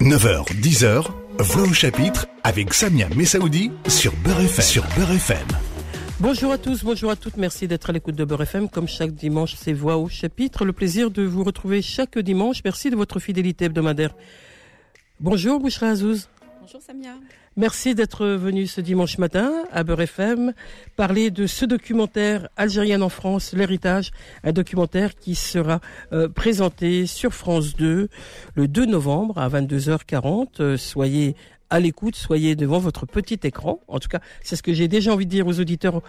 9h, 10h, Voix au chapitre avec Samia Messaoudi sur Beurre FM. Sur Beurre FM. Bonjour à tous, bonjour à toutes, merci d'être à l'écoute de Beurre FM. Comme chaque dimanche, c'est Voix au chapitre. Le plaisir de vous retrouver chaque dimanche. Merci de votre fidélité hebdomadaire. Bonjour Bouchra Azouz. Bonjour Samia. Merci d'être venu ce dimanche matin à Beurre FM parler de ce documentaire Algérienne en France, l'héritage, un documentaire qui sera euh, présenté sur France 2 le 2 novembre à 22h40. Euh, soyez à l'écoute, soyez devant votre petit écran. En tout cas, c'est ce que j'ai déjà envie de dire aux auditeurs,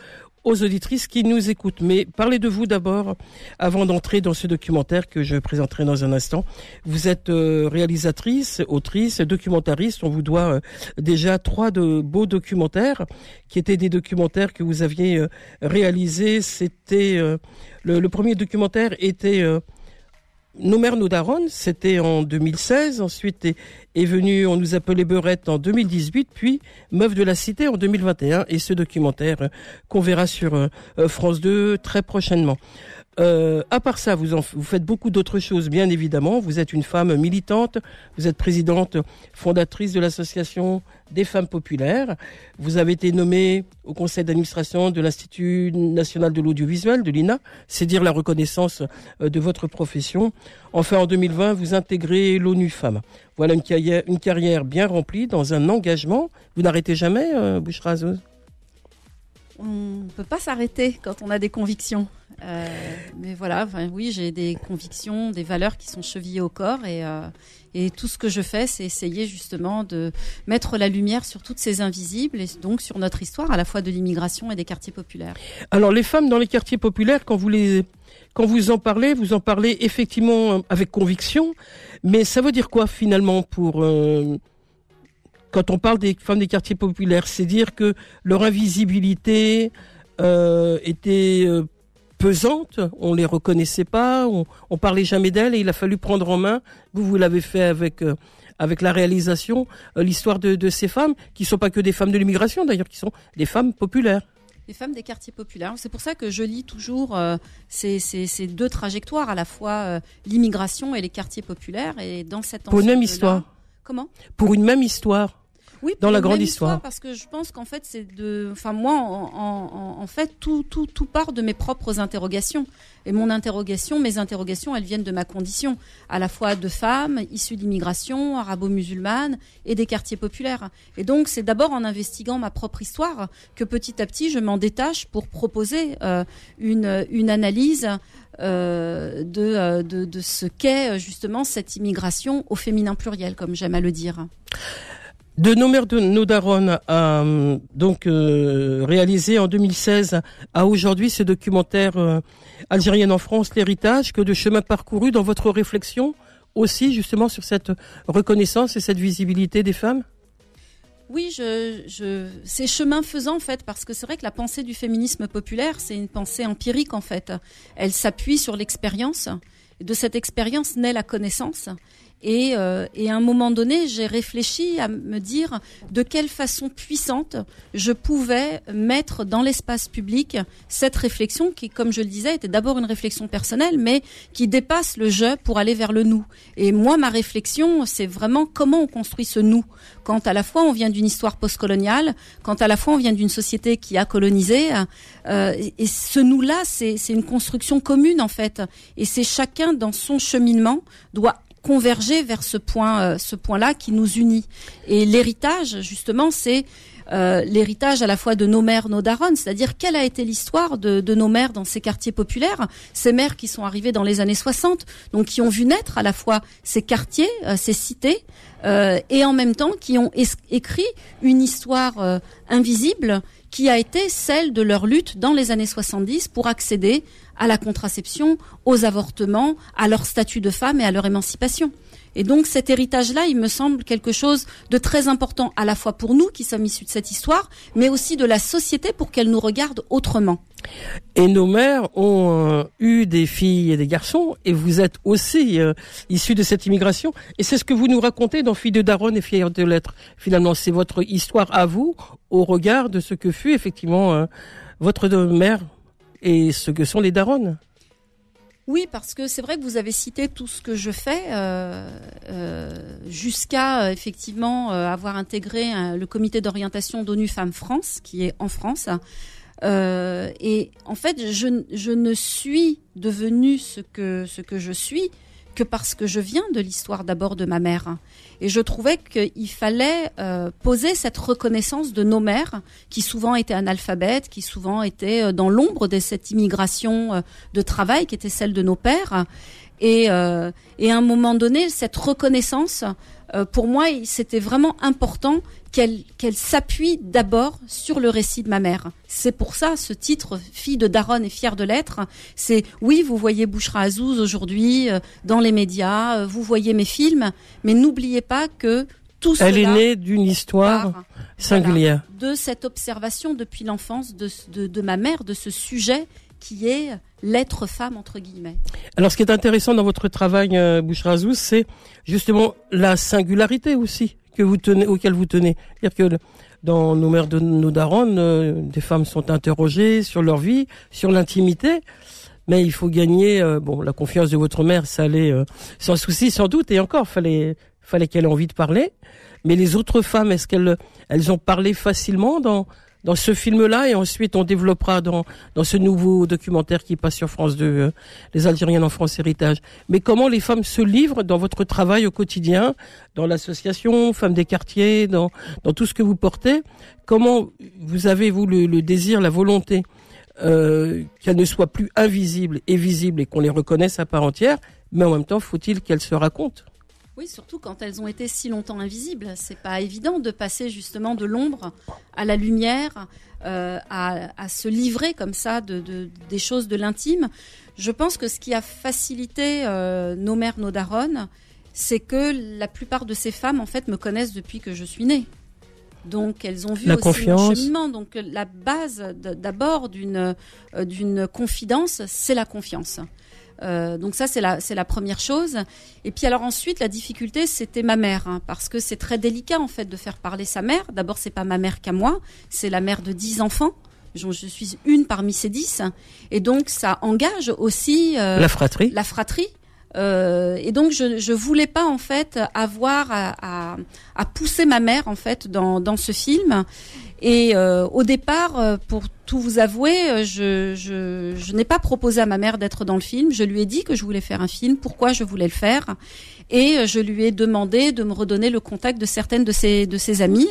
aux auditrices qui nous écoutent. Mais parlez de vous d'abord avant d'entrer dans ce documentaire que je présenterai dans un instant. Vous êtes euh, réalisatrice, autrice, documentariste. On vous doit euh, déjà trois de beaux documentaires qui étaient des documentaires que vous aviez euh, réalisés. C'était le, le, premier documentaire était nos mères, nos darons, c'était en 2016. Ensuite est, est, venu, on nous appelait Beurette en 2018, puis Meuf de la Cité en 2021. Et ce documentaire qu'on verra sur euh, France 2 très prochainement. Euh, à part ça, vous, faites beaucoup d'autres choses, bien évidemment. Vous êtes une femme militante, vous êtes présidente fondatrice de l'association des femmes populaires. Vous avez été nommée au conseil d'administration de l'Institut national de l'audiovisuel, de l'INA. C'est dire la reconnaissance euh, de votre profession. Enfin, en 2020, vous intégrez l'ONU Femmes. Voilà une carrière, bien remplie dans un engagement. Vous n'arrêtez jamais, euh, Bouchra On ne peut pas s'arrêter quand on a des convictions. Euh, mais voilà, oui, j'ai des convictions, des valeurs qui sont chevillées au corps et, euh, et tout ce que je fais, c'est essayer justement de mettre la lumière sur toutes ces invisibles et donc sur notre histoire à la fois de l'immigration et des quartiers populaires. Alors les femmes dans les quartiers populaires, quand vous les quand vous en parlez, vous en parlez effectivement avec conviction, mais ça veut dire quoi finalement pour euh, quand on parle des femmes des quartiers populaires, c'est dire que leur invisibilité euh, était euh, pesante, on les reconnaissait pas, on, on parlait jamais d'elles et il a fallu prendre en main. Vous, vous l'avez fait avec euh, avec la réalisation, euh, l'histoire de, de, ces femmes qui sont pas que des femmes de l'immigration d'ailleurs, qui sont des femmes populaires. Les femmes des quartiers populaires. C'est pour ça que je lis toujours euh, ces, ces, ces, deux trajectoires, à la fois euh, l'immigration et les quartiers populaires. Et dans cette pour une même histoire. Comment? Pour une même histoire oui, dans la grande histoire. histoire. Parce que je pense qu'en fait, c'est de, enfin moi, en, en, en, fait, tout, tout, tout part de mes propres interrogations. Et mon interrogation, mes interrogations, elles viennent de ma condition, à la fois de femme issue d'immigration, arabo-musulmane et des quartiers populaires. Et donc, c'est d'abord en investiguant ma propre histoire que petit à petit, je m'en détache pour proposer euh, une, une analyse euh, de, de, de ce qu'est justement cette immigration au féminin pluriel, comme j'aime à le dire. De nos mères de nos darons a donc euh, réalisé en 2016 à aujourd'hui ce documentaire euh, Algérienne en France, l'héritage, que de chemin parcouru dans votre réflexion aussi justement sur cette reconnaissance et cette visibilité des femmes? Oui, je, je, c'est chemin faisant en fait, parce que c'est vrai que la pensée du féminisme populaire, c'est une pensée empirique en fait. Elle s'appuie sur l'expérience. De cette expérience naît la connaissance. Et, euh, et, à un moment donné, j'ai réfléchi à me dire de quelle façon puissante je pouvais mettre dans l'espace public cette réflexion qui, comme je le disais, était d'abord une réflexion personnelle, mais qui dépasse le je pour aller vers le nous. Et moi, ma réflexion, c'est vraiment comment on construit ce nous. Quand à la fois on vient d'une histoire postcoloniale, quand à la fois on vient d'une société qui a colonisé, euh, et ce nous-là, c'est une construction commune en fait. Et c'est chacun dans son cheminement doit converger vers ce point, euh, ce point-là qui nous unit. Et l'héritage, justement, c'est euh, l'héritage à la fois de nos mères, nos darons, c'est-à-dire quelle a été l'histoire de, nos mères dans ces quartiers populaires, ces mères qui sont arrivées dans les années 60, donc qui ont vu naître à la fois ces quartiers, euh, ces cités, et en même temps qui ont écrit une histoire invisible qui a été celle de leur lutte dans les années 70 pour accéder à la contraception, aux avortements, à leur statut de femme et à leur émancipation. Et donc cet héritage-là, il me semble quelque chose de très important à la fois pour nous qui sommes issus de cette histoire, mais aussi de la société pour qu'elle nous regarde autrement. Et nos mères ont euh, eu des filles et des garçons, et vous êtes aussi euh, issus de cette immigration. Et c'est ce que vous nous racontez dans Fille de Daronne et Fière de l'être. Finalement, c'est votre histoire à vous, au regard de ce que fut effectivement euh, votre mère et ce que sont les daronnes. Oui, parce que c'est vrai que vous avez cité tout ce que je fais. Euh, euh, jusqu'à effectivement avoir intégré le comité d'orientation d'ONU Femmes France, qui est en France. et en fait, je, ne suis devenue ce que je suis que parce que je viens de l'histoire d'abord de ma mère. Et je trouvais qu'il fallait euh, poser cette reconnaissance de nos mères, qui souvent étaient analphabètes, qui souvent étaient euh, dans l'ombre de cette immigration euh, de travail qui était celle de nos pères. Et, et à un moment donné, cette reconnaissance, pour moi, c'était vraiment important qu'elle qu'elle s'appuie d'abord sur le récit de ma mère. C'est pour ça ce titre fille de Daronne et fière de l'être. C'est oui, vous voyez Bouchra Azouz aujourd'hui euh, dans les médias, euh, vous voyez mes films, mais n'oubliez pas que tout Elle est née d'une histoire singulière. de cette observation depuis l'enfance de, de, de ma mère, de ce sujet qui est l'être femme entre guillemets. Alors ce qui est intéressant dans votre travail euh, Bouchra Azouz, c'est justement la singularité aussi que vous tenez, auquel vous tenez. dire que dans nos mères de nos darons, euh, des femmes sont interrogées sur leur vie, sur l'intimité, mais il faut gagner euh, bon la confiance de votre mère, ça allait euh, sans souci sans doute, et encore fallait fallait qu'elle ait envie de parler. Mais les autres femmes, est-ce qu'elles elles ont parlé facilement dans dans ce film-là et ensuite on développera dans, dans ce nouveau documentaire qui passe sur France 2, euh, Les Algériennes en France Héritage. Mais comment les femmes se livrent dans votre travail au quotidien, dans l'association Femmes des quartiers, dans, dans tout ce que vous portez? Comment vous avez, vous, le, le désir, la volonté euh, qu'elles ne soient plus invisibles et visibles et qu'on les reconnaisse à part entière, mais en même temps, faut-il qu'elles se racontent? Oui, surtout quand elles ont été si longtemps invisibles. C'est pas évident de passer justement de l'ombre à la lumière, euh, à, se livrer comme ça de, des choses de l'intime. Je pense que ce qui a facilité euh, nos mères, nos daronnes, c'est que la plupart de ces femmes, en fait, me connaissent depuis que je suis née. Donc elles ont vu la aussi confiance. mon cheminement. Donc la base d'abord d'une euh, d'une confidence, c'est la confiance. Euh, donc ça c'est la c'est la première chose. Et puis alors ensuite la difficulté c'était ma mère hein, parce que c'est très délicat en fait de faire parler sa mère. D'abord c'est pas ma mère qu'à moi, c'est la mère de dix enfants. Je, je, suis une parmi ces dix et donc ça engage aussi euh, la fratrie. La fratrie. Euh, et donc je je voulais pas en fait avoir à, à, à pousser ma mère en fait dans dans ce film et euh, au départ, euh, pour tout vous avouer, euh, je, je, je n'ai pas proposé à ma mère d'être dans le film. Je lui ai dit que je voulais faire un film, pourquoi je voulais le faire, et je lui ai demandé de me redonner le contact de certaines de ses de ses amies.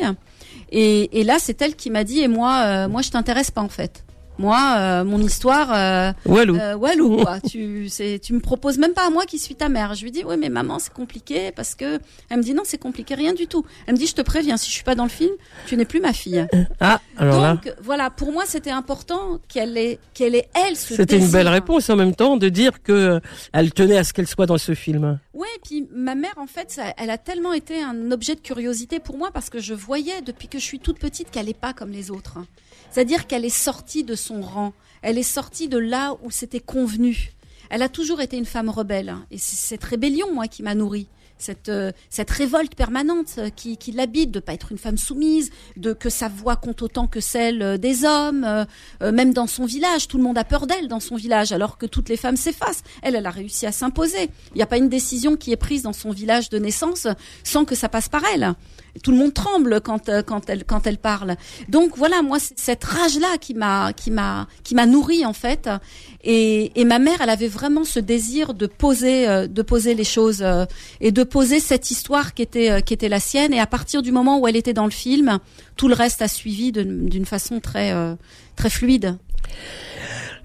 Et, et là, c'est elle qui m'a dit et moi, moi, je t'intéresse pas en fait. Moi, euh, mon histoire, euh, Walou, euh, Walou quoi. tu, me proposes même pas à moi qui suis ta mère. Je lui dis, oui, mais maman, c'est compliqué parce que elle me dit non, c'est compliqué, rien du tout. Elle me dit, je te préviens, si je suis pas dans le film, tu n'es plus ma fille. Ah, alors Donc voilà, pour moi, c'était important qu'elle ait, qu'elle ait elle ce C'était une belle réponse en même temps de dire que elle tenait à ce qu'elle soit dans ce film. Oui, puis ma mère, en fait, ça, elle a tellement été un objet de curiosité pour moi parce que je voyais depuis que je suis toute petite qu'elle n'est pas comme les autres. C'est-à-dire qu'elle est sortie de son rang, elle est sortie de là où c'était convenu. Elle a toujours été une femme rebelle, et c'est cette rébellion, moi, qui m'a nourrie cette, euh, cette révolte permanente euh, qui, qui l'habite, de pas être une femme soumise, de que sa voix compte autant que celle euh, des hommes, même dans son village, tout le monde a peur d'elle dans son village, alors que toutes les femmes s'effacent. Elle, elle a réussi à s'imposer. Il n'y a pas une décision qui est prise dans son village de naissance sans que ça passe par elle. Tout le monde tremble quand quand elle quand elle parle. Donc voilà, moi cette rage là qui m'a qui m'a qui m'a nourri en fait. Et, et ma mère, elle avait vraiment ce désir de poser de poser les choses et de poser cette histoire qui était euh, qui était la sienne et à partir du moment où elle était dans le film, tout le reste a suivi d'une façon très euh, très fluide.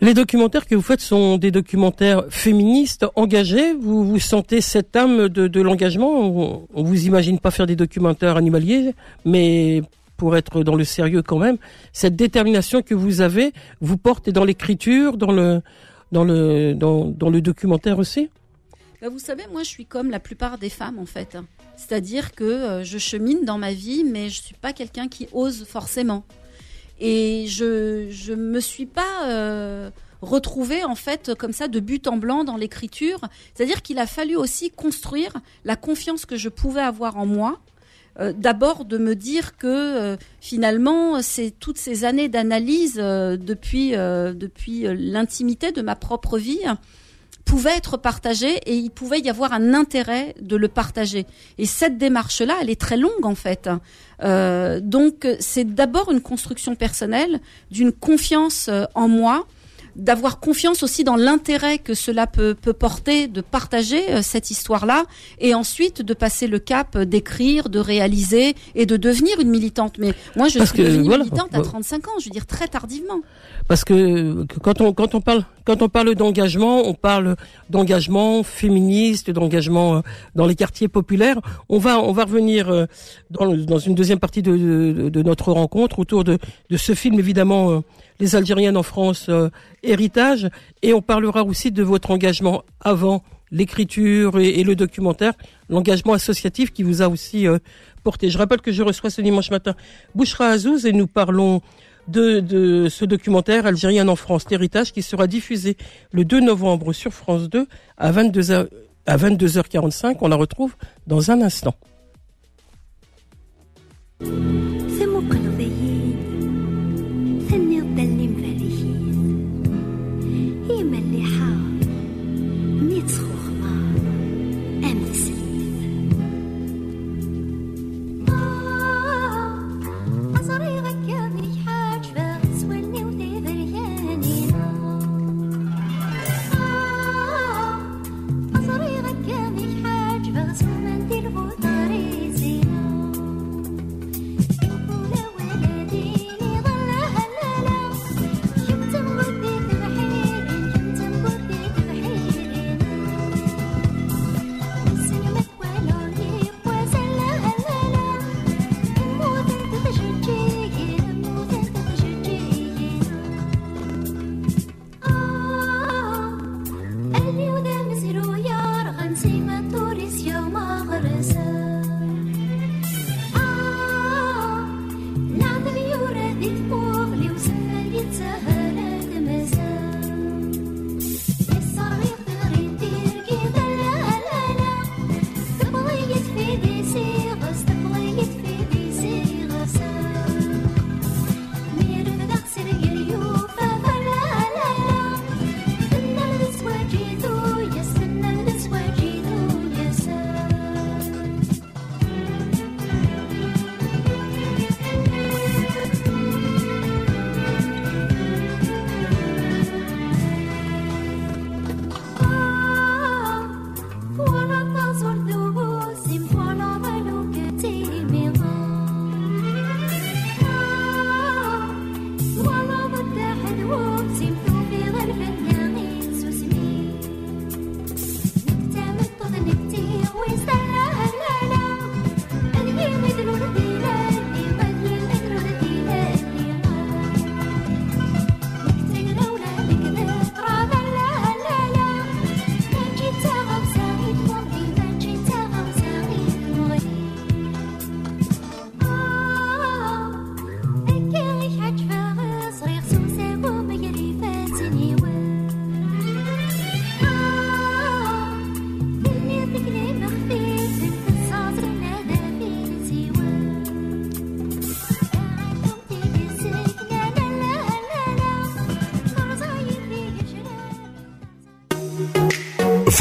Les documentaires que vous faites sont des documentaires féministes, engagés. Vous vous sentez cette âme de, l'engagement. On, vous imagine pas faire des documentaires animaliers, mais pour être dans le sérieux quand même, cette détermination que vous avez vous porte dans l'écriture, dans le dans le dans, le documentaire aussi? Bah, vous savez, moi, je suis comme la plupart des femmes, en fait. C'est-à-dire que euh, je chemine dans ma vie, mais je suis pas quelqu'un qui ose forcément. Et je je me suis pas euh, retrouvée en fait comme ça de but en blanc dans l'écriture. C'est-à-dire qu'il a fallu aussi construire la confiance que je pouvais avoir en moi. Euh, D'abord de me dire que euh, finalement c'est toutes ces années d'analyse depuis depuis l'intimité de ma propre vie pouvait être partagé et il pouvait y avoir un intérêt de le partager. Et cette démarche-là, elle est très longue en fait. Euh, donc c'est d'abord une construction personnelle, d'une confiance euh, en moi, d'avoir confiance aussi dans l'intérêt que cela peut, peut porter, de partager euh, cette histoire-là, et ensuite de passer le cap d'écrire, de réaliser et de devenir une militante. Mais moi, je suis devenue militante à 35 ans, je veux dire très tardivement. Parce que, quand on quand on parle quand on parle d'engagement, on parle d'engagement féministe, d'engagement euh, dans les quartiers populaires. On va on va revenir euh, dans, dans une deuxième partie de, de, de notre rencontre autour de, de ce film évidemment les Algériennes en France euh, héritage et on parlera aussi de votre engagement avant l'écriture et, le documentaire, l'engagement associatif qui vous a aussi euh, porté. Je rappelle que je reçois ce dimanche matin Bouchra Azouz et nous parlons de, ce documentaire Algérienne en France, l'héritage qui sera diffusé le 2 novembre sur France 2 à 22h, à 22h45. On la retrouve dans un instant.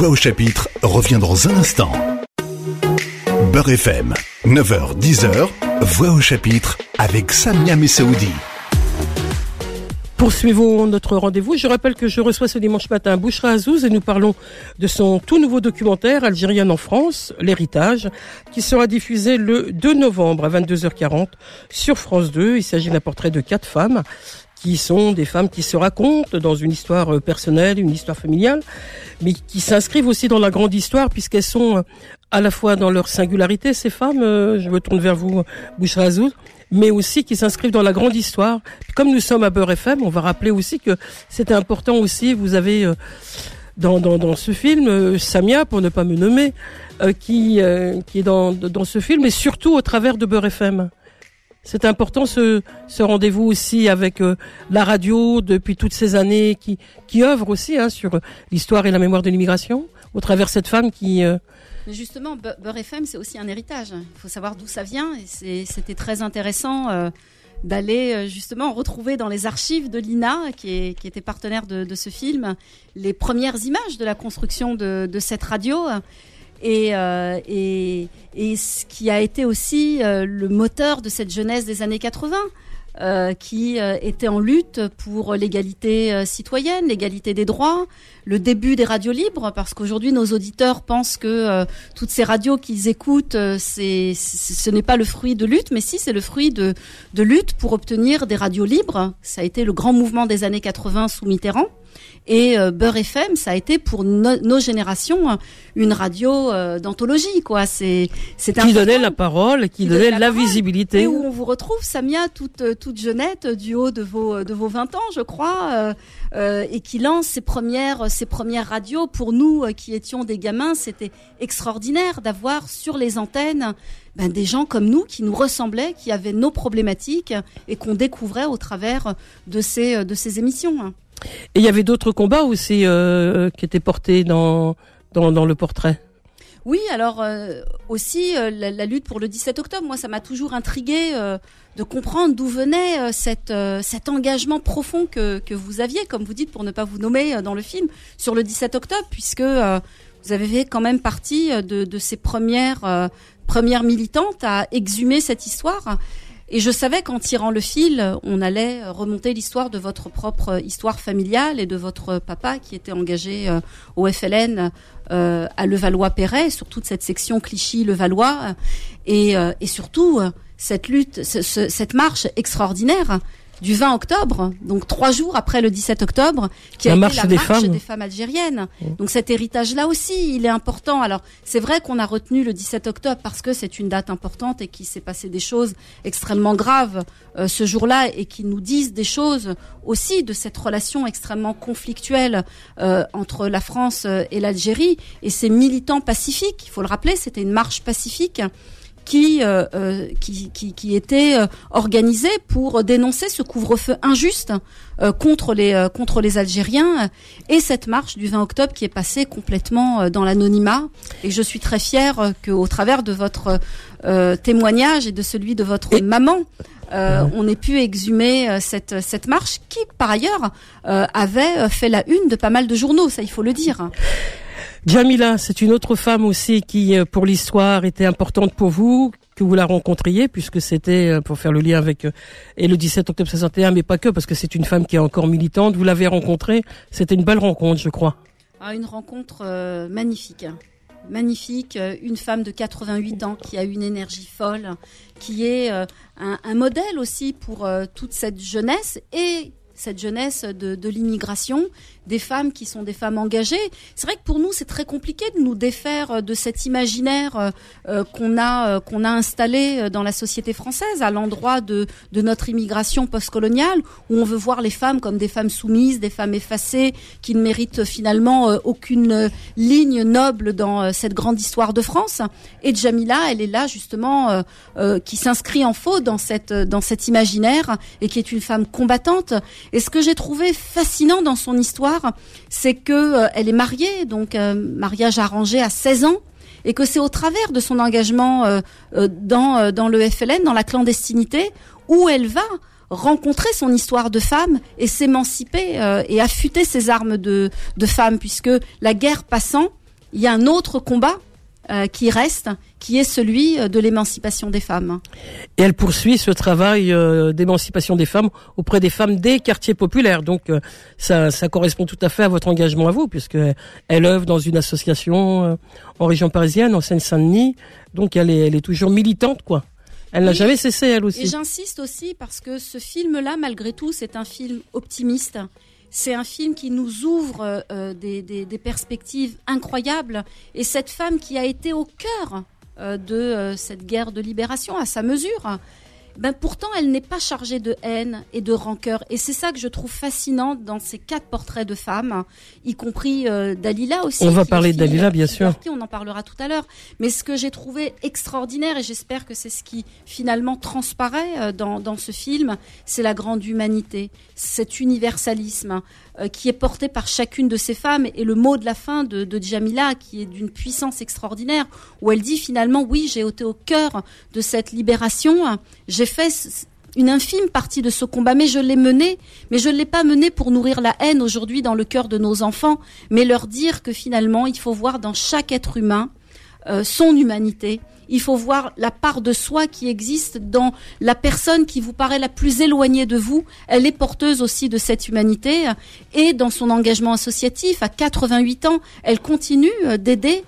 Voix au chapitre revient dans un instant. Beurre FM, 9h, 10h, Voix au chapitre avec Samia Messaoudi. Poursuivons notre rendez-vous. Je rappelle que je reçois ce dimanche matin Bouchra Azouz et nous parlons de son tout nouveau documentaire Algérienne en France, l'héritage, qui sera diffusé le 2 novembre à 22h40 sur France 2. Il s'agit d'un portrait de quatre femmes qui sont des femmes qui se racontent dans une histoire euh, personnelle, une histoire familiale, mais qui s'inscrivent aussi dans la grande histoire puisqu'elles sont euh, à la fois dans leur singularité, ces femmes, euh, je me tourne vers vous, Bouchra Azouz, mais aussi qui s'inscrivent dans la grande histoire. Comme nous sommes à Beurre FM, on va rappeler aussi que c'était important aussi, vous avez dans, dans, dans, ce film, Samia, pour ne pas me nommer, qui, qui est dans, dans ce film, et surtout au travers de Beurre FM. C'est important ce, ce rendez-vous aussi avec euh, la radio depuis toutes ces années qui, qui œuvre aussi hein, sur l'histoire et la mémoire de l'immigration au travers cette femme qui... Euh... Justement, Beurre FM, c'est aussi un héritage. Il faut savoir d'où ça vient et c'était très intéressant. Euh, d'aller justement retrouver dans les archives de l'INA, qui, qui était partenaire de, ce film, les premières images de la construction de, cette radio. Et, et, ce qui a été aussi le moteur de cette jeunesse des années 80. Euh, qui euh, était en lutte pour l'égalité euh, citoyenne, l'égalité des droits, le début des radios libres, parce qu'aujourd'hui nos auditeurs pensent que toutes ces radios qu'ils écoutent, ce n'est pas le fruit de lutte, mais si c'est le fruit de, de lutte pour obtenir des radios libres. Ça a été le grand mouvement des années 80 sous Mitterrand. Et euh, Beurre FM, ça a été pour nos générations une radio euh, d'anthologie, quoi. C'est c'est qui donnait la parole, qui, donnait, la, visibilité. Et où on vous retrouve, Samia, toute euh, toute jeunette, du haut de vos de vos 20 ans, je crois, et qui lance ses premières ses premières radios. Pour nous, qui étions des gamins, c'était extraordinaire d'avoir sur les antennes ben, des gens comme nous qui nous ressemblaient, qui avaient nos problématiques et qu'on découvrait au travers de ces de ces émissions. Et il y avait d'autres combats aussi euh, qui étaient portés dans, dans, le portrait oui, alors euh, aussi euh, la, lutte pour le 17 octobre, moi ça m'a toujours intrigué de comprendre d'où venait cet engagement profond que, que vous aviez, comme vous dites, pour ne pas vous nommer dans le film, sur le 17 octobre, puisque vous avez fait quand même partie de, de ces premières, premières militantes à exhumer cette histoire. Et je savais qu'en tirant le fil, on allait remonter l'histoire de votre propre histoire familiale et de votre papa qui était engagé euh, au FLN euh, à Levallois-Perret, sur toute cette section Clichy-Levallois, et, euh, et surtout cette lutte, cette marche extraordinaire du 20 octobre, donc trois jours après le 17 octobre, qui a été la des marche femmes. des femmes algériennes. Donc cet héritage-là aussi, il est important. Alors c'est vrai qu'on a retenu le 17 octobre parce que c'est une date importante et qu'il s'est passé des choses extrêmement graves euh, ce jour-là et qui nous disent des choses aussi de cette relation extrêmement conflictuelle euh, entre la France euh, et l'Algérie et ces militants pacifiques. Il faut le rappeler, c'était une marche pacifique qui, euh, euh, qui, qui, qui, était euh, pour dénoncer ce couvre-feu injuste contre les contre les Algériens. Et cette marche du 20 octobre qui est passée complètement dans l'anonymat. Et je suis très fière que au travers de votre témoignage et de celui de votre maman on ait pu exhumer cette cette marche qui par ailleurs avait fait la une de pas mal de journaux ça il faut le dire. Jamila, c'est une autre femme aussi qui, euh, pour l'histoire, était importante pour vous, que vous la rencontriez, puisque c'était, euh, pour faire le lien avec, euh, et le 17 octobre 61, mais pas que, parce que c'est une femme qui est encore militante. Vous l'avez rencontrée, c'était une belle rencontre, je crois. Ah, une rencontre magnifique. Magnifique, une femme de 88 ans qui a une énergie folle, qui est un, modèle aussi pour toute cette jeunesse et cette jeunesse de l'immigration, des femmes qui sont des femmes engagées. C'est vrai que pour nous, c'est très compliqué de nous défaire euh, de cet imaginaire euh, euh, qu'on a qu'on a installé dans la société française à l'endroit de, notre immigration postcoloniale, où on veut voir les femmes comme des femmes soumises, des femmes effacées, qui ne méritent finalement aucune ligne noble dans cette grande histoire de France. Et Jamila, elle est là justement, qui s'inscrit en faux dans cette dans cet imaginaire et qui est une femme combattante. Et ce que j'ai trouvé fascinant dans son histoire c'est que euh, elle est mariée, donc euh, mariage arrangé à 16 ans, et que c'est au travers de son engagement euh, dans dans le FLN, dans la clandestinité, où elle va rencontrer son histoire de femme et s'émanciper et affûter ses armes de, femme, puisque la guerre passant, il y a un autre combat euh, qui reste, qui est celui euh, de l'émancipation des femmes. Et elle poursuit ce travail euh, d'émancipation des femmes auprès des femmes des quartiers populaires. Donc ça, ça correspond tout à fait à votre engagement à vous, puisque elle œuvre dans une association en région parisienne, en Seine-Saint-Denis. Donc elle est, elle est toujours militante, quoi. Elle n'a jamais cessé, elle aussi. Et j'insiste aussi parce que ce film-là, malgré tout, c'est un film optimiste. C'est un film qui nous ouvre euh, des, perspectives incroyables. Et cette femme qui a été au cœur euh, de euh, cette guerre de libération à sa mesure, ben pourtant elle n'est pas chargée de haine et de rancœur. Et c'est ça que je trouve fascinant dans ces quatre portraits de femmes, y compris euh, Dalila aussi. On va parler de Dalila, bien sûr. On en parlera tout à l'heure. Mais ce que j'ai trouvé extraordinaire, et j'espère que c'est ce qui finalement transparaît euh, dans, dans ce film, c'est la grande humanité, cet universalisme euh, qui est porté par chacune de ces femmes. Et le mot de la fin de, de Jamila, qui est d'une puissance extraordinaire, où elle dit finalement, oui, j'ai été au cœur de cette libération. J'ai fait une infime partie de ce combat, mais je l'ai mené, mais je ne l'ai pas mené pour nourrir la haine aujourd'hui dans le cœur de nos enfants, mais leur dire que finalement, il faut voir dans chaque être humain euh, son humanité. Il faut voir la part de soi qui existe dans la personne qui vous paraît la plus éloignée de vous. Elle est porteuse aussi de cette humanité et dans son engagement associatif, à 88 ans, elle continue euh, d'aider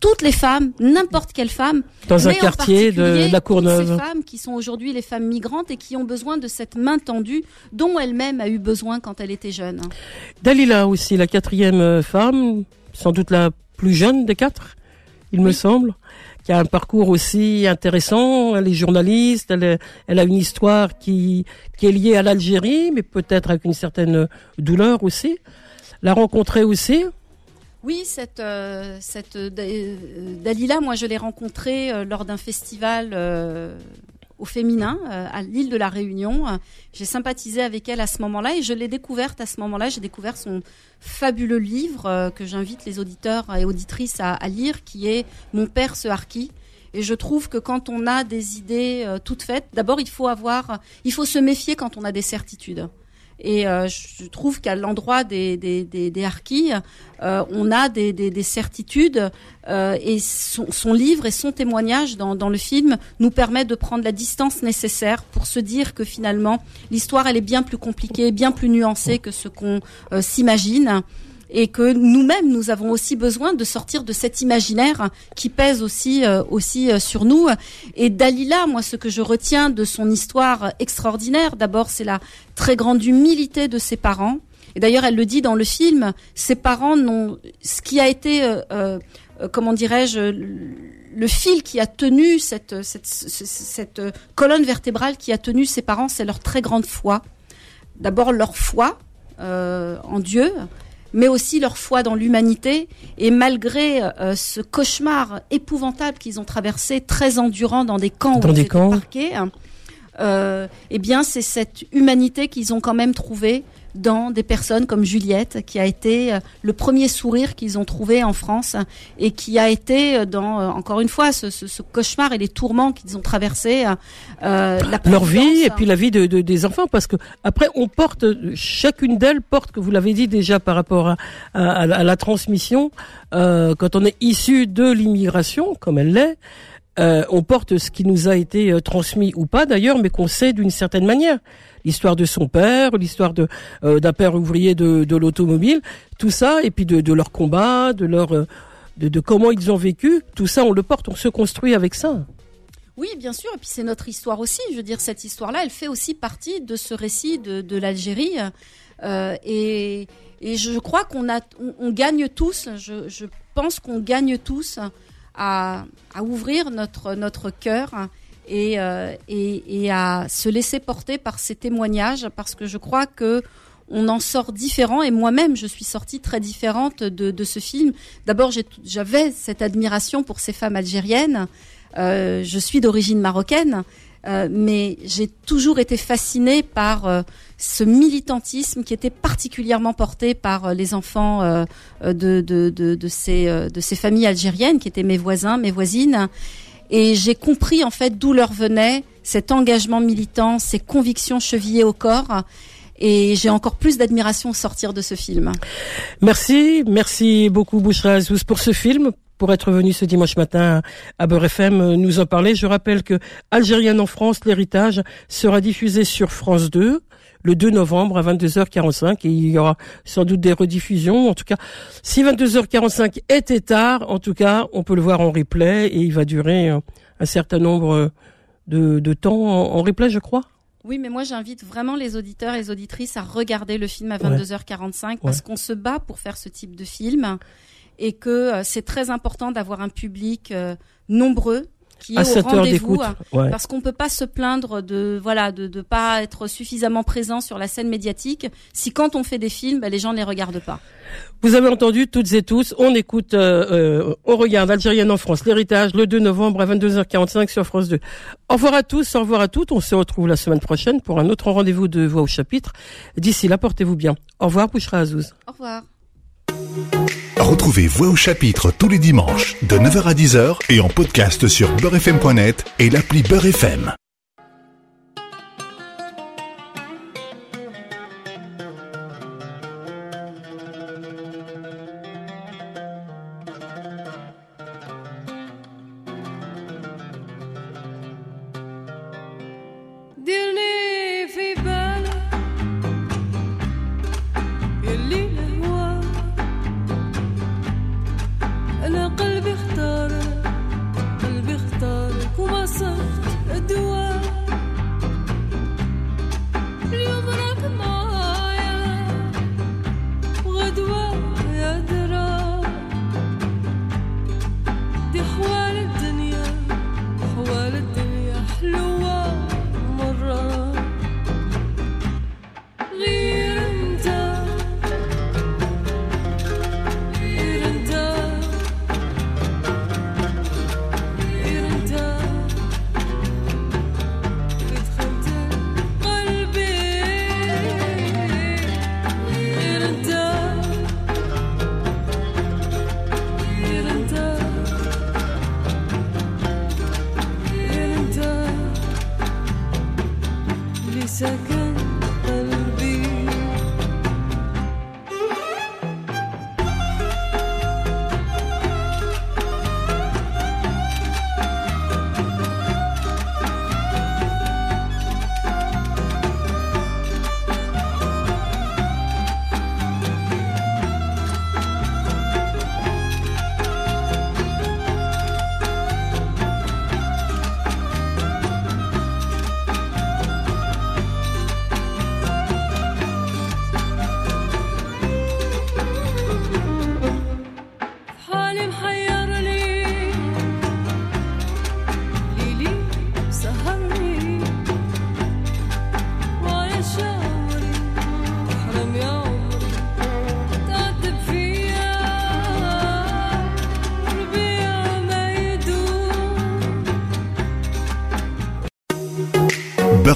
toutes les femmes, n'importe quelle femme, dans un quartier de la Courneuve. Ces femmes qui sont aujourd'hui les femmes migrantes et qui ont besoin de cette main tendue dont elle-même a eu besoin quand elle était jeune. Dalila aussi, la quatrième euh, femme, sans doute la plus jeune des quatre, il me semble, qui a un parcours aussi intéressant. Elle est journaliste, elle, a une histoire qui, est liée à l'Algérie, mais peut-être avec une certaine douleur aussi. La rencontrer aussi, oui, cette, euh, euh, Dalila, moi je l'ai rencontrée euh, lors d'un festival au féminin à l'île de la Réunion. J'ai sympathisé avec elle à ce moment-là et je l'ai découverte à ce moment-là. J'ai découvert son fabuleux livre que j'invite les auditeurs et auditrices à, à, lire, qui est Mon père se harkit. Et je trouve que quand on a des idées toutes faites, d'abord il faut avoir, il faut se méfier quand on a des certitudes. Et euh, je trouve qu'à l'endroit des, des, des, des harkis, euh, on a des, des, des certitudes euh, et son, son, livre et son témoignage dans, dans, le film nous permet de prendre la distance nécessaire pour se dire que finalement l'histoire elle est bien plus compliquée, bien plus nuancée que ce qu'on s'imagine et que nous-mêmes nous avons aussi besoin de sortir de cet imaginaire qui pèse aussi euh, aussi euh, sur nous. Et Dalila, moi, ce que je retiens de son histoire extraordinaire, d'abord, c'est la très grande humilité de ses parents. Et d'ailleurs, elle le dit dans le film, ses parents n'ont ce qui a été euh, comment dirais-je le fil qui a tenu cette, cette, cette, colonne vertébrale qui a tenu ses parents, c'est leur très grande foi. D'abord leur foi en Dieu, mais aussi leur foi dans l'humanité. Et malgré euh, ce cauchemar épouvantable qu'ils ont traversé, très endurant dans des camps où ils étaient parqués, hein, euh, eh bien, c'est cette humanité qu'ils ont quand même trouvée dans des personnes comme Juliette, qui a été euh, le premier sourire qu'ils ont trouvé en France et qui a été euh, dans, euh, encore une fois, ce, ce, ce cauchemar et les tourments qu'ils ont traversés. Euh, leur vie et puis la vie de, de, des enfants, parce que après on porte, chacune d'elles porte, que vous l'avez dit déjà par rapport à, à, à la transmission, euh, quand on est issu de l'immigration, comme elle l'est, euh, on porte ce qui nous a été euh, transmis ou pas d'ailleurs, mais qu'on sait d'une certaine manière. L'histoire de son père, l'histoire de euh, d'un père ouvrier de, de l'automobile, tout ça, et puis de, de leur combat, de leur de, de, comment ils ont vécu, tout ça, on le porte, on se construit avec ça. Oui, bien sûr, et puis c'est notre histoire aussi. Je veux dire, cette histoire-là, elle fait aussi partie de ce récit de, de l'Algérie, et, et je crois qu'on a, on gagne tous. Je, je pense qu'on gagne tous à, ouvrir notre, notre cœur et, euh, et, et, à se laisser porter par ces témoignages parce que je crois que on en sort différent et moi-même je suis sortie très différente de, de ce film. D'abord j'avais cette admiration pour ces femmes algériennes. Euh, je suis d'origine marocaine euh, mais j'ai toujours été fascinée par euh, ce militantisme qui était particulièrement porté par euh, les enfants euh, de, de, de, de, ces, de ces familles algériennes qui étaient mes voisins, mes voisines. Et j'ai compris en fait d'où leur venait cet engagement militant, ces convictions chevillées au corps. Et j'ai encore plus d'admiration au sortir de ce film. Merci, merci beaucoup Bouchra Azouz pour ce film, pour être venu ce dimanche matin à Beurre FM euh, nous en parler. Je rappelle que Algérienne en France, l'héritage sera diffusé sur France 2 le 2 novembre à 22h45 et il y aura sans doute des rediffusions. En tout cas, si 22h45 était tard, en tout cas, on peut le voir en replay et il va durer euh, un certain nombre de, de temps en, replay, je crois. Oui, mais moi j'invite vraiment les auditeurs et les auditrices à regarder le film à 22h45 parce qu'on se bat pour faire ce type de film et que euh, c'est très important d'avoir un public euh, nombreux qui est au rendez-vous ouais. parce qu'on peut pas se plaindre de voilà de ne pas être suffisamment présent sur la scène médiatique si quand on fait des films bah, les gens ne les regardent pas. Vous avez entendu toutes et tous, on écoute, euh, euh, on regarde Algérienne en France, l'héritage, le 2 novembre à 22h45 sur France 2. Au revoir à tous, au revoir à toutes, on se retrouve la semaine prochaine pour un autre rendez-vous de Voix au chapitre. D'ici là, portez-vous bien. Au revoir, Bouchra Azouz. Au revoir. Retrouvez Voix au chapitre tous les dimanches de 9h à 10h et en podcast sur beurrefm.net et l'appli Beurrefm.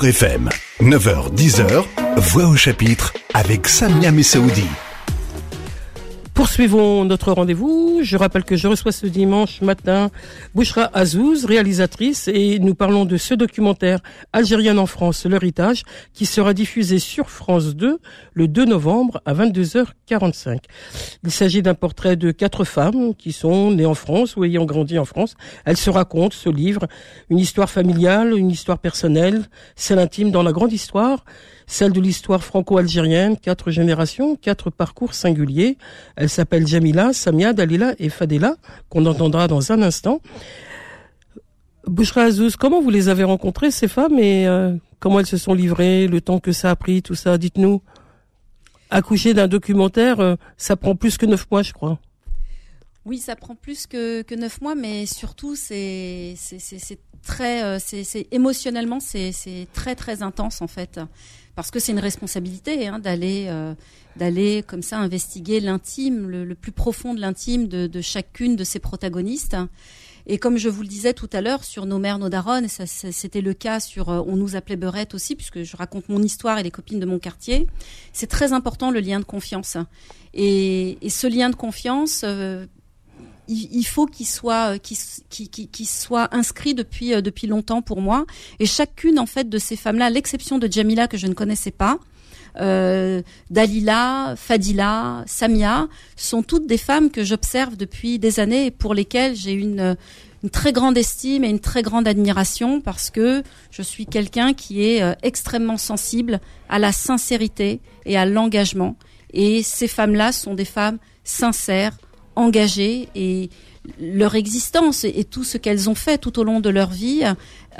FM, 9h-10h, Voix au chapitre avec Samia Messaoudi. Poursuivons notre rendez-vous. Je rappelle que je reçois ce dimanche matin Bouchra Azouz, réalisatrice, et nous parlons de ce documentaire Algérienne en France, l'héritage, qui sera diffusé sur France 2 le 2 novembre à 22h45. Il s'agit d'un portrait de quatre femmes qui sont nées en France ou ayant grandi en France. Elles se racontent, ce livre, une histoire familiale, une histoire personnelle, celle intime dans la grande histoire celle de l'histoire franco-algérienne, quatre générations, quatre parcours singuliers. Elle s'appelle Jamila, Samia, Dalila et Fadela, qu'on entendra dans un instant. Bouchra Azouz, comment vous les avez rencontrées, ces femmes, et euh, comment elles se sont livrées, le temps que ça a pris, tout ça? Dites-nous. Accoucher d'un documentaire, euh, ça prend plus que neuf mois, je crois. Oui, ça prend plus que, que neuf mois, mais surtout, c'est très, euh, c'est émotionnellement, c'est très très intense en fait parce que c'est une responsabilité hein, d'aller euh, d'aller comme ça investiguer l'intime, le, plus profond de l'intime de, chacune de ces protagonistes. Et comme je vous le disais tout à l'heure sur nos mères, nos daronnes, c'était le cas sur euh, on nous appelait Beurette aussi puisque je raconte mon histoire et les copines de mon quartier. C'est très important le lien de confiance. Et, ce lien de confiance, euh, il, faut qu'il soit, qu'il, soit inscrit depuis, euh, depuis longtemps pour moi. Et chacune en fait de ces femmes-là, à l'exception de Jamila que je ne connaissais pas, euh, Dalila, Fadila, Samia, sont toutes des femmes que j'observe depuis des années et pour lesquelles j'ai une, une très grande estime et une très grande admiration parce que je suis quelqu'un qui est euh, extrêmement sensible à la sincérité et à l'engagement. Et ces femmes-là sont des femmes sincères, engagées et leur existence et, tout ce qu'elles ont fait tout au long de leur vie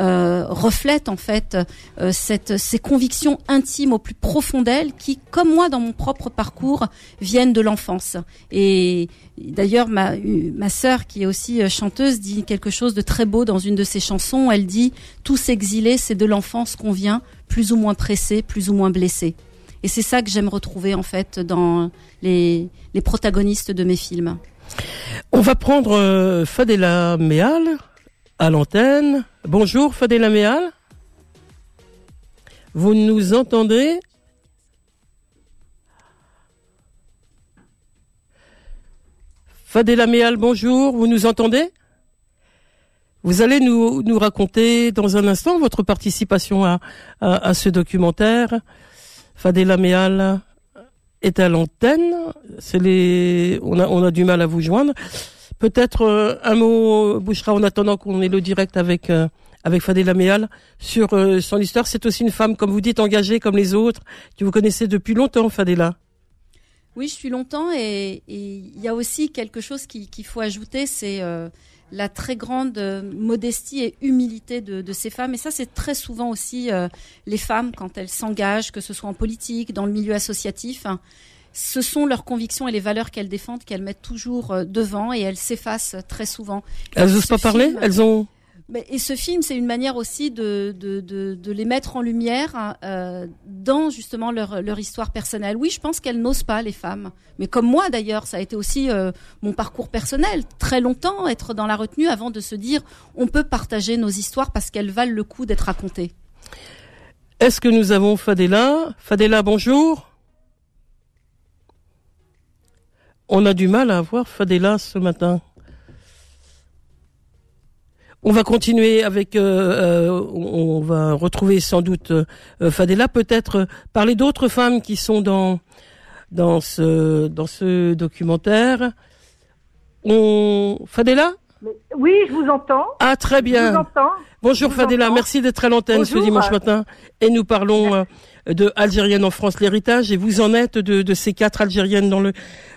euh, reflète en fait euh, cette, ces convictions intimes au plus profond d'elles qui, comme moi dans mon propre parcours, viennent de l'enfance. Et d'ailleurs, ma, ma sœur, qui est aussi euh, chanteuse, dit quelque chose de très beau dans une de ses chansons. Elle dit « Tous exilés, c'est de l'enfance qu'on vient, plus ou moins pressé, plus ou moins blessé ». Et c'est ça que j'aime retrouver en fait dans les, les protagonistes de mes films. On va prendre euh, Fadela Méal à l'antenne. Bonjour Fadela Méal. Vous nous entendez? Fadela Méal, bonjour, vous nous entendez? Vous allez nous, nous raconter dans un instant votre participation à, à ce documentaire. Fadela Méal est à l'antenne. C'est les, on a, on a du mal à vous joindre. Peut-être euh, un mot, Bouchera, en attendant qu'on ait le direct avec euh, avec Fadela Méal sur euh, son histoire. C'est aussi une femme, comme vous dites, engagée comme les autres, que vous connaissez depuis longtemps, Fadela. Oui, je suis longtemps et il y a aussi quelque chose qu'il faut ajouter, c'est la très grande euh, modestie et humilité de, ces femmes. Et ça, c'est très souvent aussi euh, les femmes quand elles s'engagent, que ce soit en politique, dans le milieu associatif. Hein, ce sont leurs convictions et les valeurs qu'elles défendent qu'elles mettent toujours euh, devant et elles s'effacent très souvent. Elles n'osent pas parler? Elles ont et ce film, c'est une manière aussi de, les mettre en lumière euh, dans justement leur, leur histoire personnelle. Oui, je pense qu'elles n'osent pas, les femmes. Mais comme moi d'ailleurs, ça a été aussi euh, mon parcours personnel. Très longtemps, être dans la retenue avant de se dire on peut partager nos histoires parce qu'elles valent le coup d'être racontées. Est-ce que nous avons Fadela? Fadela, bonjour. On a du mal à avoir Fadela ce matin. On va continuer avec, euh, euh, on va retrouver sans doute euh, Fadela, peut-être parler d'autres femmes qui sont dans dans ce dans ce documentaire. On Fadela? Oui, je vous entends. Ah très bien. Je vous entends. Bonjour Fadela, merci d'être à l'antenne ce dimanche matin et nous parlons de Algérienne en France l'héritage et vous en êtes de, de ces quatre Algériennes dans le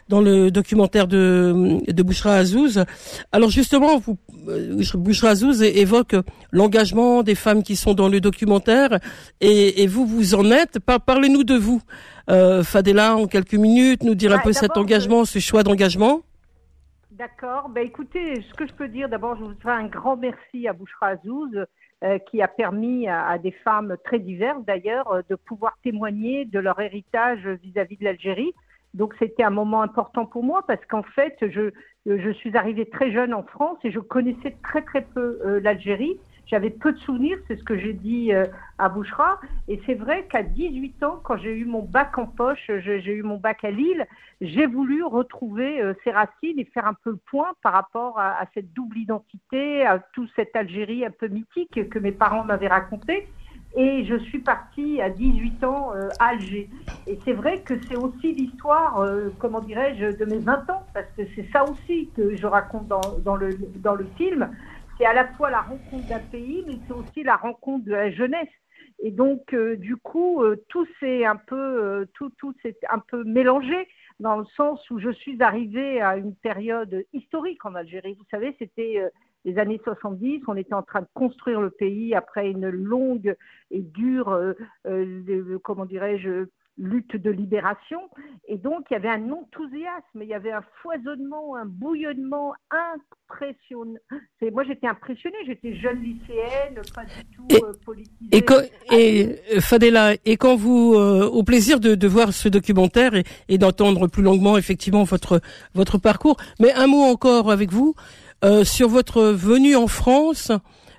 dans le documentaire de, de Bouchra Azouz. Alors justement, vous, euh, Bouchra Azouz évoque l'engagement des femmes qui sont dans le documentaire et, et vous, vous en êtes. Parlez-nous de vous, euh, Fadela, en quelques minutes, nous dire un peu cet engagement, ce choix d'engagement. D'accord. Ben écoutez, ce que je peux dire, d'abord, je vous fais un grand merci à Bouchra Azouz. Euh, qui a permis à, à, des femmes très diverses d'ailleurs de pouvoir témoigner de leur héritage vis-à-vis -vis de l'Algérie. Donc c'était un moment important pour moi parce qu'en fait, je, je suis arrivée très jeune en France et je connaissais très très peu euh, l'Algérie. J'avais peu de souvenirs, c'est ce que j'ai dit euh, à Bouchra. Et c'est vrai qu'à 18 ans, quand j'ai eu mon bac en poche, j'ai eu mon bac à Lille, j'ai voulu retrouver euh, ces racines et faire un peu le point par rapport à, cette double identité, à toute cette Algérie un peu mythique que mes parents m'avaient racontée et je suis partie à 18 ans euh, à Alger. Et c'est vrai que c'est aussi l'histoire, comment dirais-je, de mes 20 ans, parce que c'est ça aussi que je raconte dans, le, dans le film. C'est à la fois la rencontre d'un pays, mais c'est aussi la rencontre de la jeunesse. Et donc, euh, du coup, tout s'est un peu, tout, tout s'est un peu mélangé dans le sens où je suis arrivée à une période historique en Algérie. Vous savez, c'était les années 70. On était en train de construire le pays après une longue et dure, euh, euh, comment dirais-je, lutte de libération. Et donc, il y avait un enthousiasme, il y avait un foisonnement, un bouillonnement impressionnant. Moi, j'étais impressionnée, j'étais jeune lycéenne, pas du tout et, euh, politisée. Et, et, Fadela, et quand vous, au plaisir de, de, voir ce documentaire et, et d'entendre plus longuement, effectivement, votre, votre parcours, mais un mot encore avec vous. Euh, sur votre venue en France,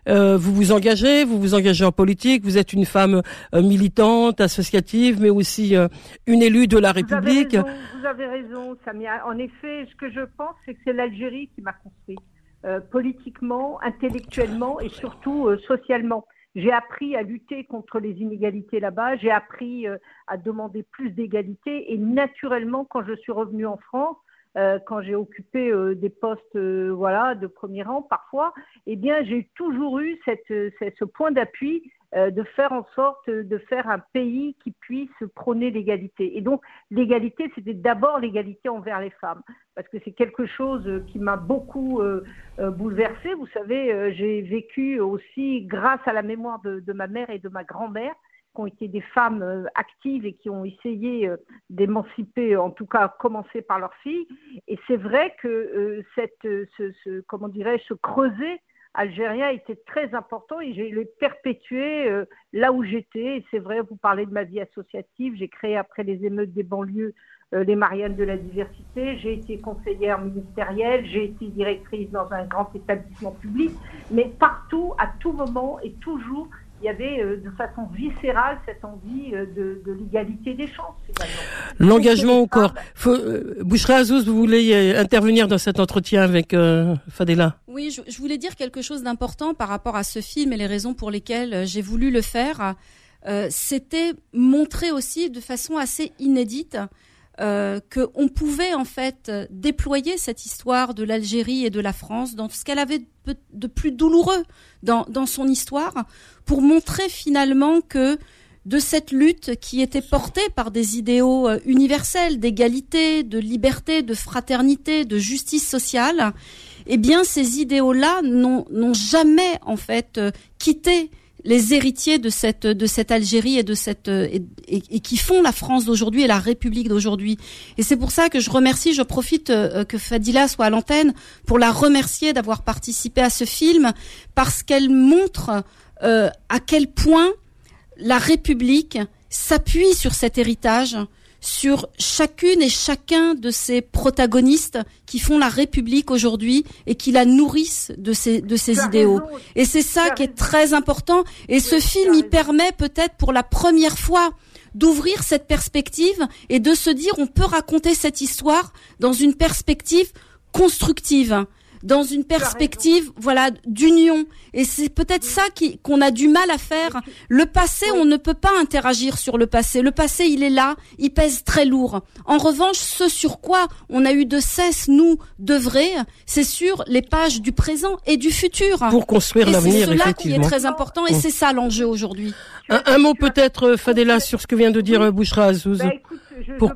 euh, vous vous engagez, vous vous engagez en politique, vous êtes une femme euh, militante, associative, mais aussi une élue de la République. Vous avez raison, vous avez raison Samia. En effet, ce que je pense, c'est que c'est l'Algérie qui m'a construit, politiquement, intellectuellement et surtout socialement. J'ai appris à lutter contre les inégalités là-bas, j'ai appris à demander plus d'égalité et naturellement, quand je suis revenue en France, euh, quand j'ai occupé euh, des postes euh, voilà de premier rang parfois, eh bien j'ai toujours eu ce point d'appui de faire en sorte de faire un pays qui puisse prôner l'égalité. Et donc l'égalité, c'était d'abord l'égalité envers les femmes, parce que c'est quelque chose qui m'a beaucoup bouleversée. Vous savez, j'ai vécu aussi grâce à la mémoire de ma mère et de ma grand-mère qui ont été des femmes euh, actives et qui ont essayé euh, d'émanciper, en tout cas commencer par leurs filles. Et c'est vrai que euh, cette, ce, comment dirais-je, ce creuset algérien était très important et j'ai le perpétué là où j'étais. Et c'est vrai, vous parlez de ma vie associative. J'ai créé après les émeutes des banlieues les Mariannes de la diversité. J'ai été conseillère ministérielle. J'ai été directrice dans un grand établissement public. Mais partout, à tout moment et toujours, il y avait euh, de façon viscérale cette envie euh, de, de l'égalité des chances. L'engagement au corps. Euh, Bouchra Azouz, vous voulez intervenir dans cet entretien avec Fadela? Oui, je, je, voulais dire quelque chose d'important par rapport à ce film et les raisons pour lesquelles j'ai voulu le faire. C'était montrer aussi de façon assez inédite euh, qu'on pouvait en fait déployer cette histoire de l'Algérie et de la France dans ce qu'elle avait de plus douloureux dans, dans son histoire, pour montrer finalement que de cette lutte qui était portée par des idéaux euh, universels d'égalité, de liberté, de fraternité, de justice sociale, eh bien ces idéaux-là n'ont jamais en fait euh, quitté les héritiers de cette de cette Algérie et de cette et, qui font la France d'aujourd'hui et la République d'aujourd'hui. Et c'est pour ça que je remercie, je profite euh, que Fadila soit à l'antenne pour la remercier d'avoir participé à ce film parce qu'elle montre euh, à quel point la République s'appuie sur cet héritage sur chacune et chacun de ces protagonistes qui font la République aujourd'hui et qui la nourrissent de ces, de ces idéaux. Et c'est ça qui est très important. Et ce film y permet peut-être pour la première fois d'ouvrir cette perspective et de se dire on peut raconter cette histoire dans une perspective constructive dans une perspective, voilà, d'union. Et c'est peut-être ça qui, qu'on a du mal à faire. Le passé, on ne peut pas interagir sur le passé. Le passé, il est là, il pèse très lourd. En revanche, ce sur quoi on a eu de cesse, nous, d'œuvrer, c'est sur les pages du présent et du futur. Pour construire l'avenir, effectivement. C'est cela qui est très important et c'est ça l'enjeu aujourd'hui. Un, mot peut-être, Fadela, sur ce que vient de dire Bouchra Azouz. Bah, pour,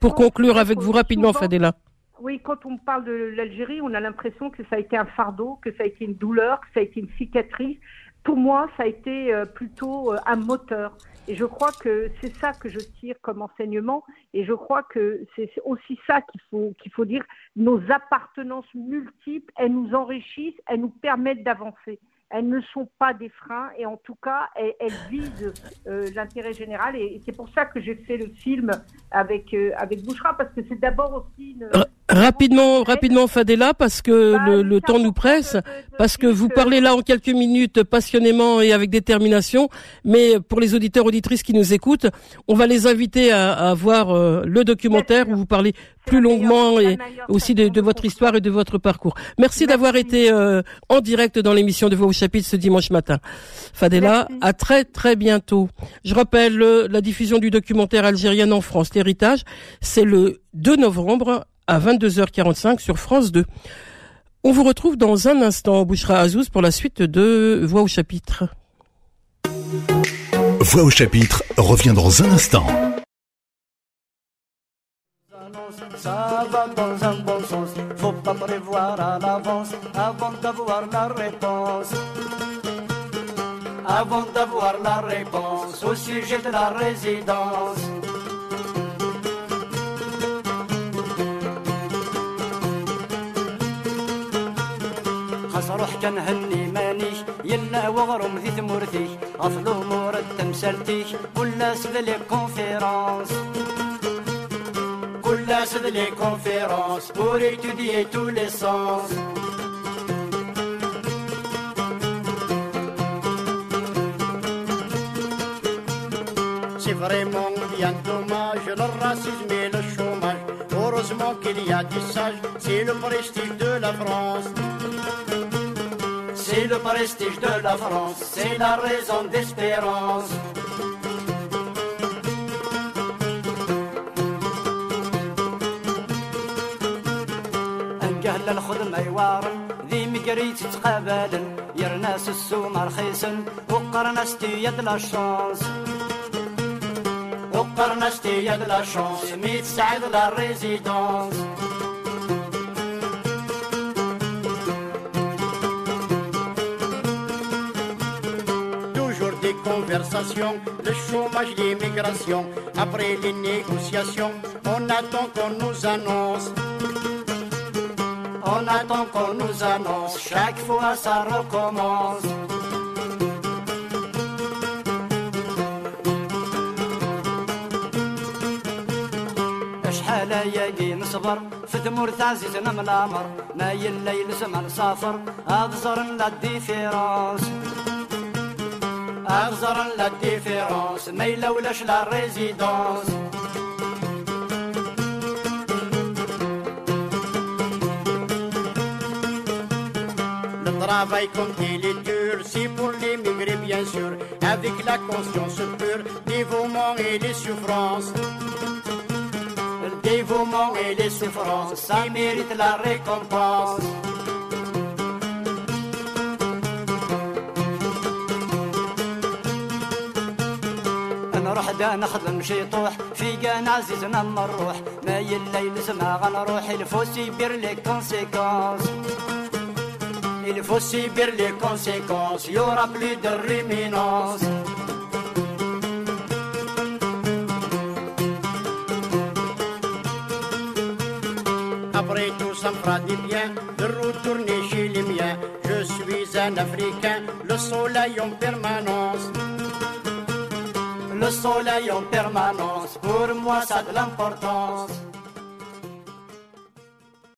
pour conclure avec vous rapidement, Fadela. Oui, quand on parle de l'Algérie, on a l'impression que ça a été un fardeau, que ça a été une douleur, que ça a été une cicatrice. Pour moi, ça a été euh, plutôt euh, un moteur. Et je crois que c'est ça que je tire comme enseignement. Et je crois que c'est aussi ça qu'il faut, qu'il faut dire. Nos appartenances multiples, elles nous enrichissent, elles nous permettent d'avancer elles ne sont pas des freins et en tout cas elles, visent euh, l'intérêt général et, c'est pour ça que j'ai fait le film avec avec Bouchra parce que c'est d'abord aussi une, Rapidement, rapidement, Fadela, parce que bah, le, le temps nous presse, parce que vous parlez là en quelques minutes passionnément et avec détermination, mais pour les auditeurs auditrices qui nous écoutent, on va les inviter à, à voir euh, le documentaire où vous parlez plus longuement et aussi de, de, votre histoire et de votre parcours. Merci, d'avoir été euh, en direct dans l'émission de Voix au chapitre ce dimanche matin. Fadela, à très très bientôt. Je rappelle euh, la diffusion du documentaire algérien en France, l'héritage, c'est le 2 novembre à 22h45 sur France 2. On vous retrouve dans un instant, Bouchra Azouz, pour la suite de Voix au chapitre. Voix au chapitre revient dans un instant. Ça va dans un bon sens, faut pas prévoir à l'avance avant d'avoir la réponse. Avant d'avoir la réponse au sujet de la résidence. روح كنهني مانيش يلا وغرم ذي ثمورتي غفلو مور التمثالتيك كل سد لي كونفيرونس كل سد لي كونفيرونس pour étudier tous les sens C'est vraiment bien dommage le racisme et le chômage. Heureusement qu'il y a des sages, c'est le prestige de la France. C'est le prestige de la France, c'est la raison d'espérance. انقهل الخدمة يوارن ذي مقريت تقابل يرناس السومة رخيصن وقرناس يد لا شانس وقرناس يد لا شانس ميت سعيد لا ريزيدونس le chômage, l'immigration. Après les négociations, on attend qu'on nous annonce. On attend qu'on nous annonce, chaque fois ça recommence. شحال ياقي نصبر في ثمور تعزيزنا من الامر ما يلي زمان سافر ابصر لا ديفيرونس أغزر la différence ما يلولاش la résidence Le travail comme il est dur, c'est pour l'émigré bien sûr, avec la conscience pure, dévouement et les souffrances. Le dévouement et les souffrances, ça mérite la récompense. ورحدة نخدم شيطوح في كان عزيزنا مروح. ما يلا يلزمها غنروح الفوسي بير لي كونسيكونس الفو سيبير لي كونسيكونس يورا بلي me fera du bien de retourner chez les miens. Je suis un Africain, le soleil en permanence. Le soleil en permanence, pour moi ça a de l'importance.